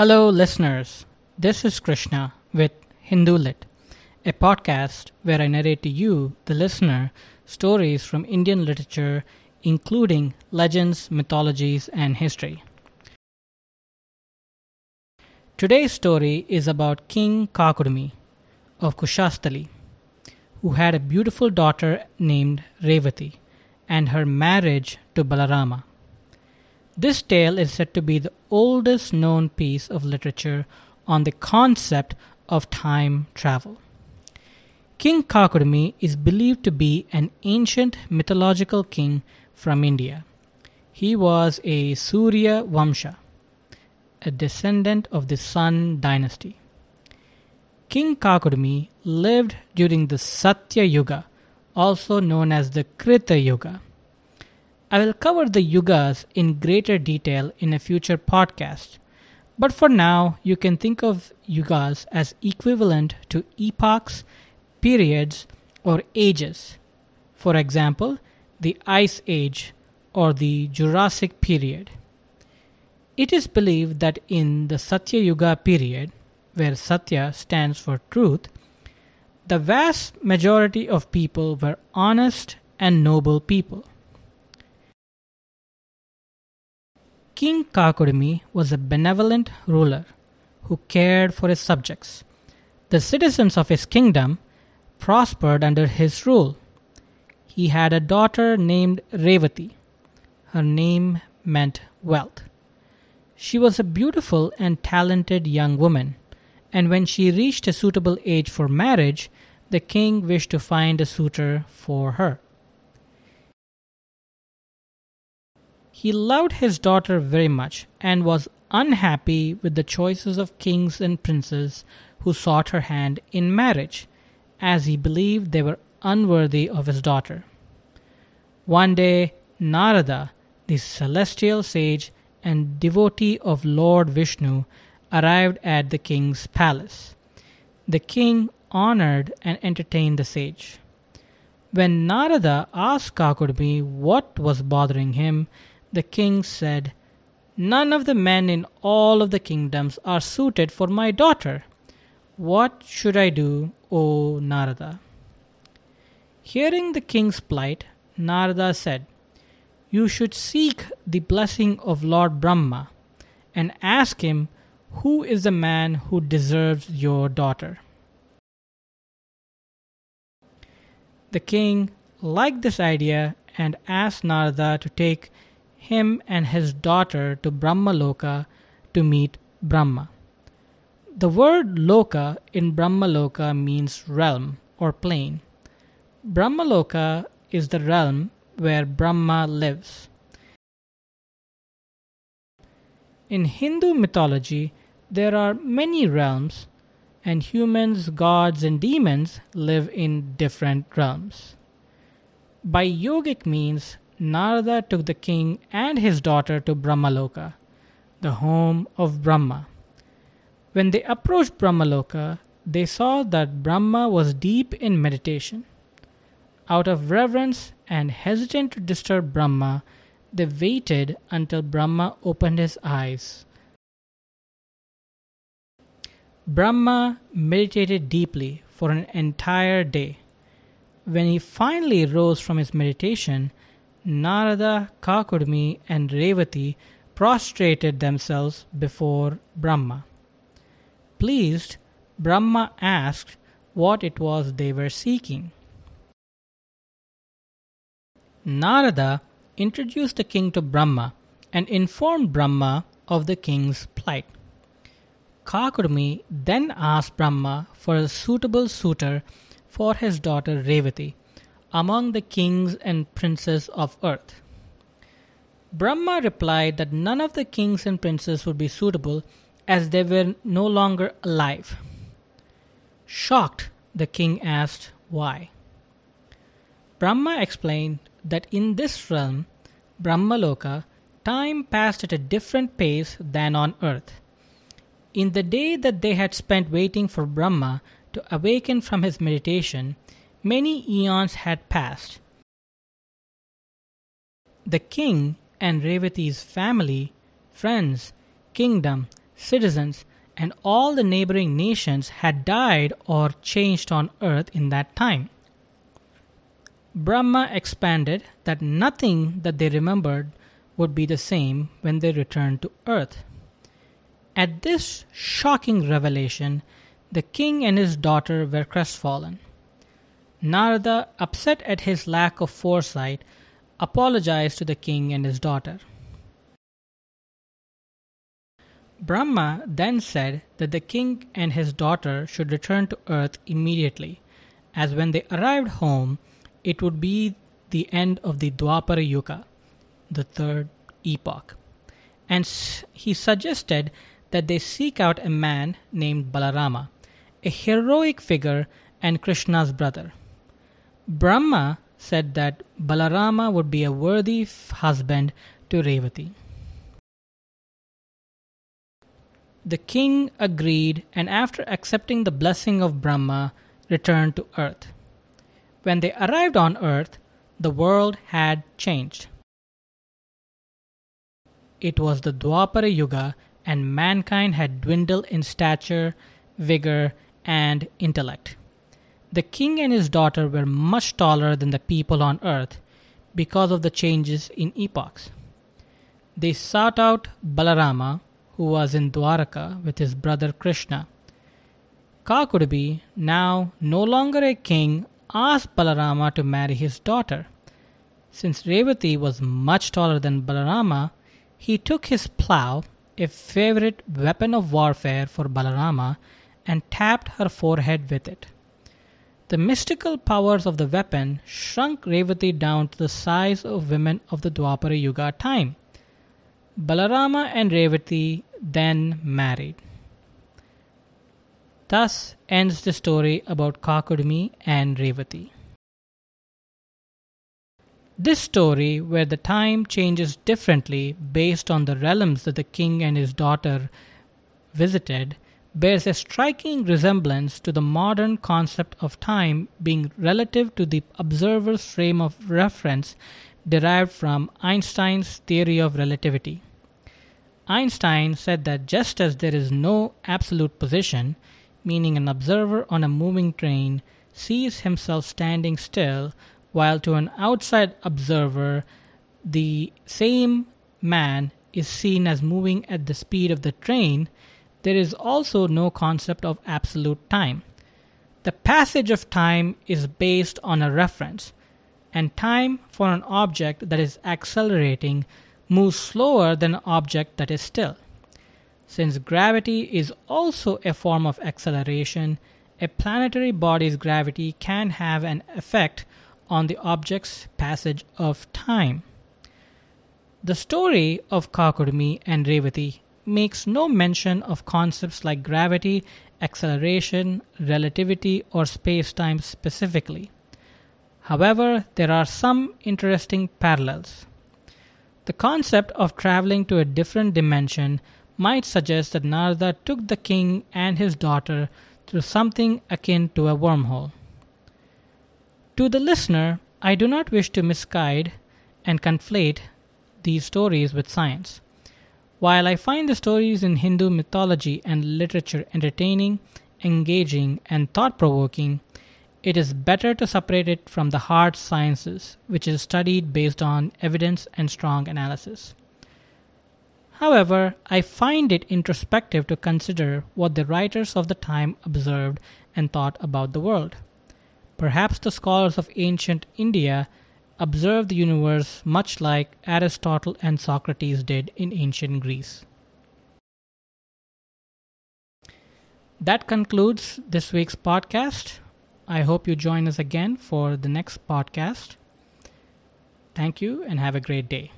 Hello, listeners. This is Krishna with Hindu Lit, a podcast where I narrate to you, the listener, stories from Indian literature, including legends, mythologies, and history. Today's story is about King Kakudmi of Kushasthali, who had a beautiful daughter named Revati, and her marriage to Balarama. This tale is said to be the oldest known piece of literature on the concept of time travel. King Kakudmi is believed to be an ancient mythological king from India. He was a Surya Vamsha, a descendant of the Sun dynasty. King Kakudmi lived during the Satya Yuga, also known as the Krita Yuga. I will cover the yugas in greater detail in a future podcast, but for now you can think of yugas as equivalent to epochs, periods, or ages. For example, the Ice Age or the Jurassic period. It is believed that in the Satya Yuga period, where Satya stands for truth, the vast majority of people were honest and noble people. King Kakudmi was a benevolent ruler who cared for his subjects. The citizens of his kingdom prospered under his rule. He had a daughter named Revati. Her name meant wealth. She was a beautiful and talented young woman, and when she reached a suitable age for marriage, the king wished to find a suitor for her. He loved his daughter very much and was unhappy with the choices of kings and princes who sought her hand in marriage, as he believed they were unworthy of his daughter. One day, Narada, the celestial sage and devotee of Lord Vishnu, arrived at the king's palace. The king honored and entertained the sage. When Narada asked Kakudmi what was bothering him, the king said, None of the men in all of the kingdoms are suited for my daughter. What should I do, O Narada? Hearing the king's plight, Narada said, You should seek the blessing of Lord Brahma and ask him who is the man who deserves your daughter. The king liked this idea and asked Narada to take him and his daughter to Brahmaloka to meet Brahma. The word Loka in Brahmaloka means realm or plane. Brahmaloka is the realm where Brahma lives. In Hindu mythology, there are many realms, and humans, gods, and demons live in different realms. By yogic means, Narada took the king and his daughter to Brahmaloka, the home of Brahma. When they approached Brahmaloka, they saw that Brahma was deep in meditation. Out of reverence and hesitant to disturb Brahma, they waited until Brahma opened his eyes. Brahma meditated deeply for an entire day. When he finally rose from his meditation, Narada, Kakudmi, and Revati prostrated themselves before Brahma. Pleased, Brahma asked what it was they were seeking. Narada introduced the king to Brahma and informed Brahma of the king's plight. Kakudmi then asked Brahma for a suitable suitor for his daughter Revati among the kings and princes of earth. Brahma replied that none of the kings and princes would be suitable as they were no longer alive. Shocked, the king asked why. Brahma explained that in this realm, Brahmaloka, time passed at a different pace than on earth. In the day that they had spent waiting for Brahma to awaken from his meditation, Many eons had passed. The king and Revati's family, friends, kingdom, citizens, and all the neighboring nations had died or changed on earth in that time. Brahma expanded that nothing that they remembered would be the same when they returned to earth. At this shocking revelation, the king and his daughter were crestfallen. Narada, upset at his lack of foresight, apologized to the king and his daughter. Brahma then said that the king and his daughter should return to earth immediately, as when they arrived home, it would be the end of the Dwapara Yuga, the third epoch. And he suggested that they seek out a man named Balarama, a heroic figure and Krishna's brother. Brahma said that Balarama would be a worthy husband to Revati. The king agreed and, after accepting the blessing of Brahma, returned to earth. When they arrived on earth, the world had changed. It was the Dwapara Yuga, and mankind had dwindled in stature, vigor, and intellect. The king and his daughter were much taller than the people on earth because of the changes in epochs. They sought out Balarama, who was in Dwaraka with his brother Krishna. Kakudmi, now no longer a king, asked Balarama to marry his daughter. Since Revati was much taller than Balarama, he took his plough, a favorite weapon of warfare for Balarama, and tapped her forehead with it. The mystical powers of the weapon shrunk Revati down to the size of women of the Dwapara Yuga time. Balarama and Revati then married. Thus ends the story about Kakudmi and Revati. This story, where the time changes differently based on the realms that the king and his daughter visited, bears a striking resemblance to the modern concept of time being relative to the observer's frame of reference derived from Einstein's theory of relativity. Einstein said that just as there is no absolute position, meaning an observer on a moving train sees himself standing still, while to an outside observer, the same man is seen as moving at the speed of the train, there is also no concept of absolute time. The passage of time is based on a reference, and time for an object that is accelerating moves slower than an object that is still. Since gravity is also a form of acceleration, a planetary body's gravity can have an effect on the object's passage of time. The story of Kakudmi and Revati makes no mention of concepts like gravity, acceleration, relativity, or space time specifically. However, there are some interesting parallels. The concept of traveling to a different dimension might suggest that Narada took the king and his daughter through something akin to a wormhole. To the listener, I do not wish to misguide and conflate these stories with science. While I find the stories in Hindu mythology and literature entertaining, engaging, and thought provoking, it is better to separate it from the hard sciences, which is studied based on evidence and strong analysis. However, I find it introspective to consider what the writers of the time observed and thought about the world. Perhaps the scholars of ancient India observed the universe much like Aristotle and Socrates did in ancient Greece. That concludes this week's podcast. I hope you join us again for the next podcast. Thank you and have a great day.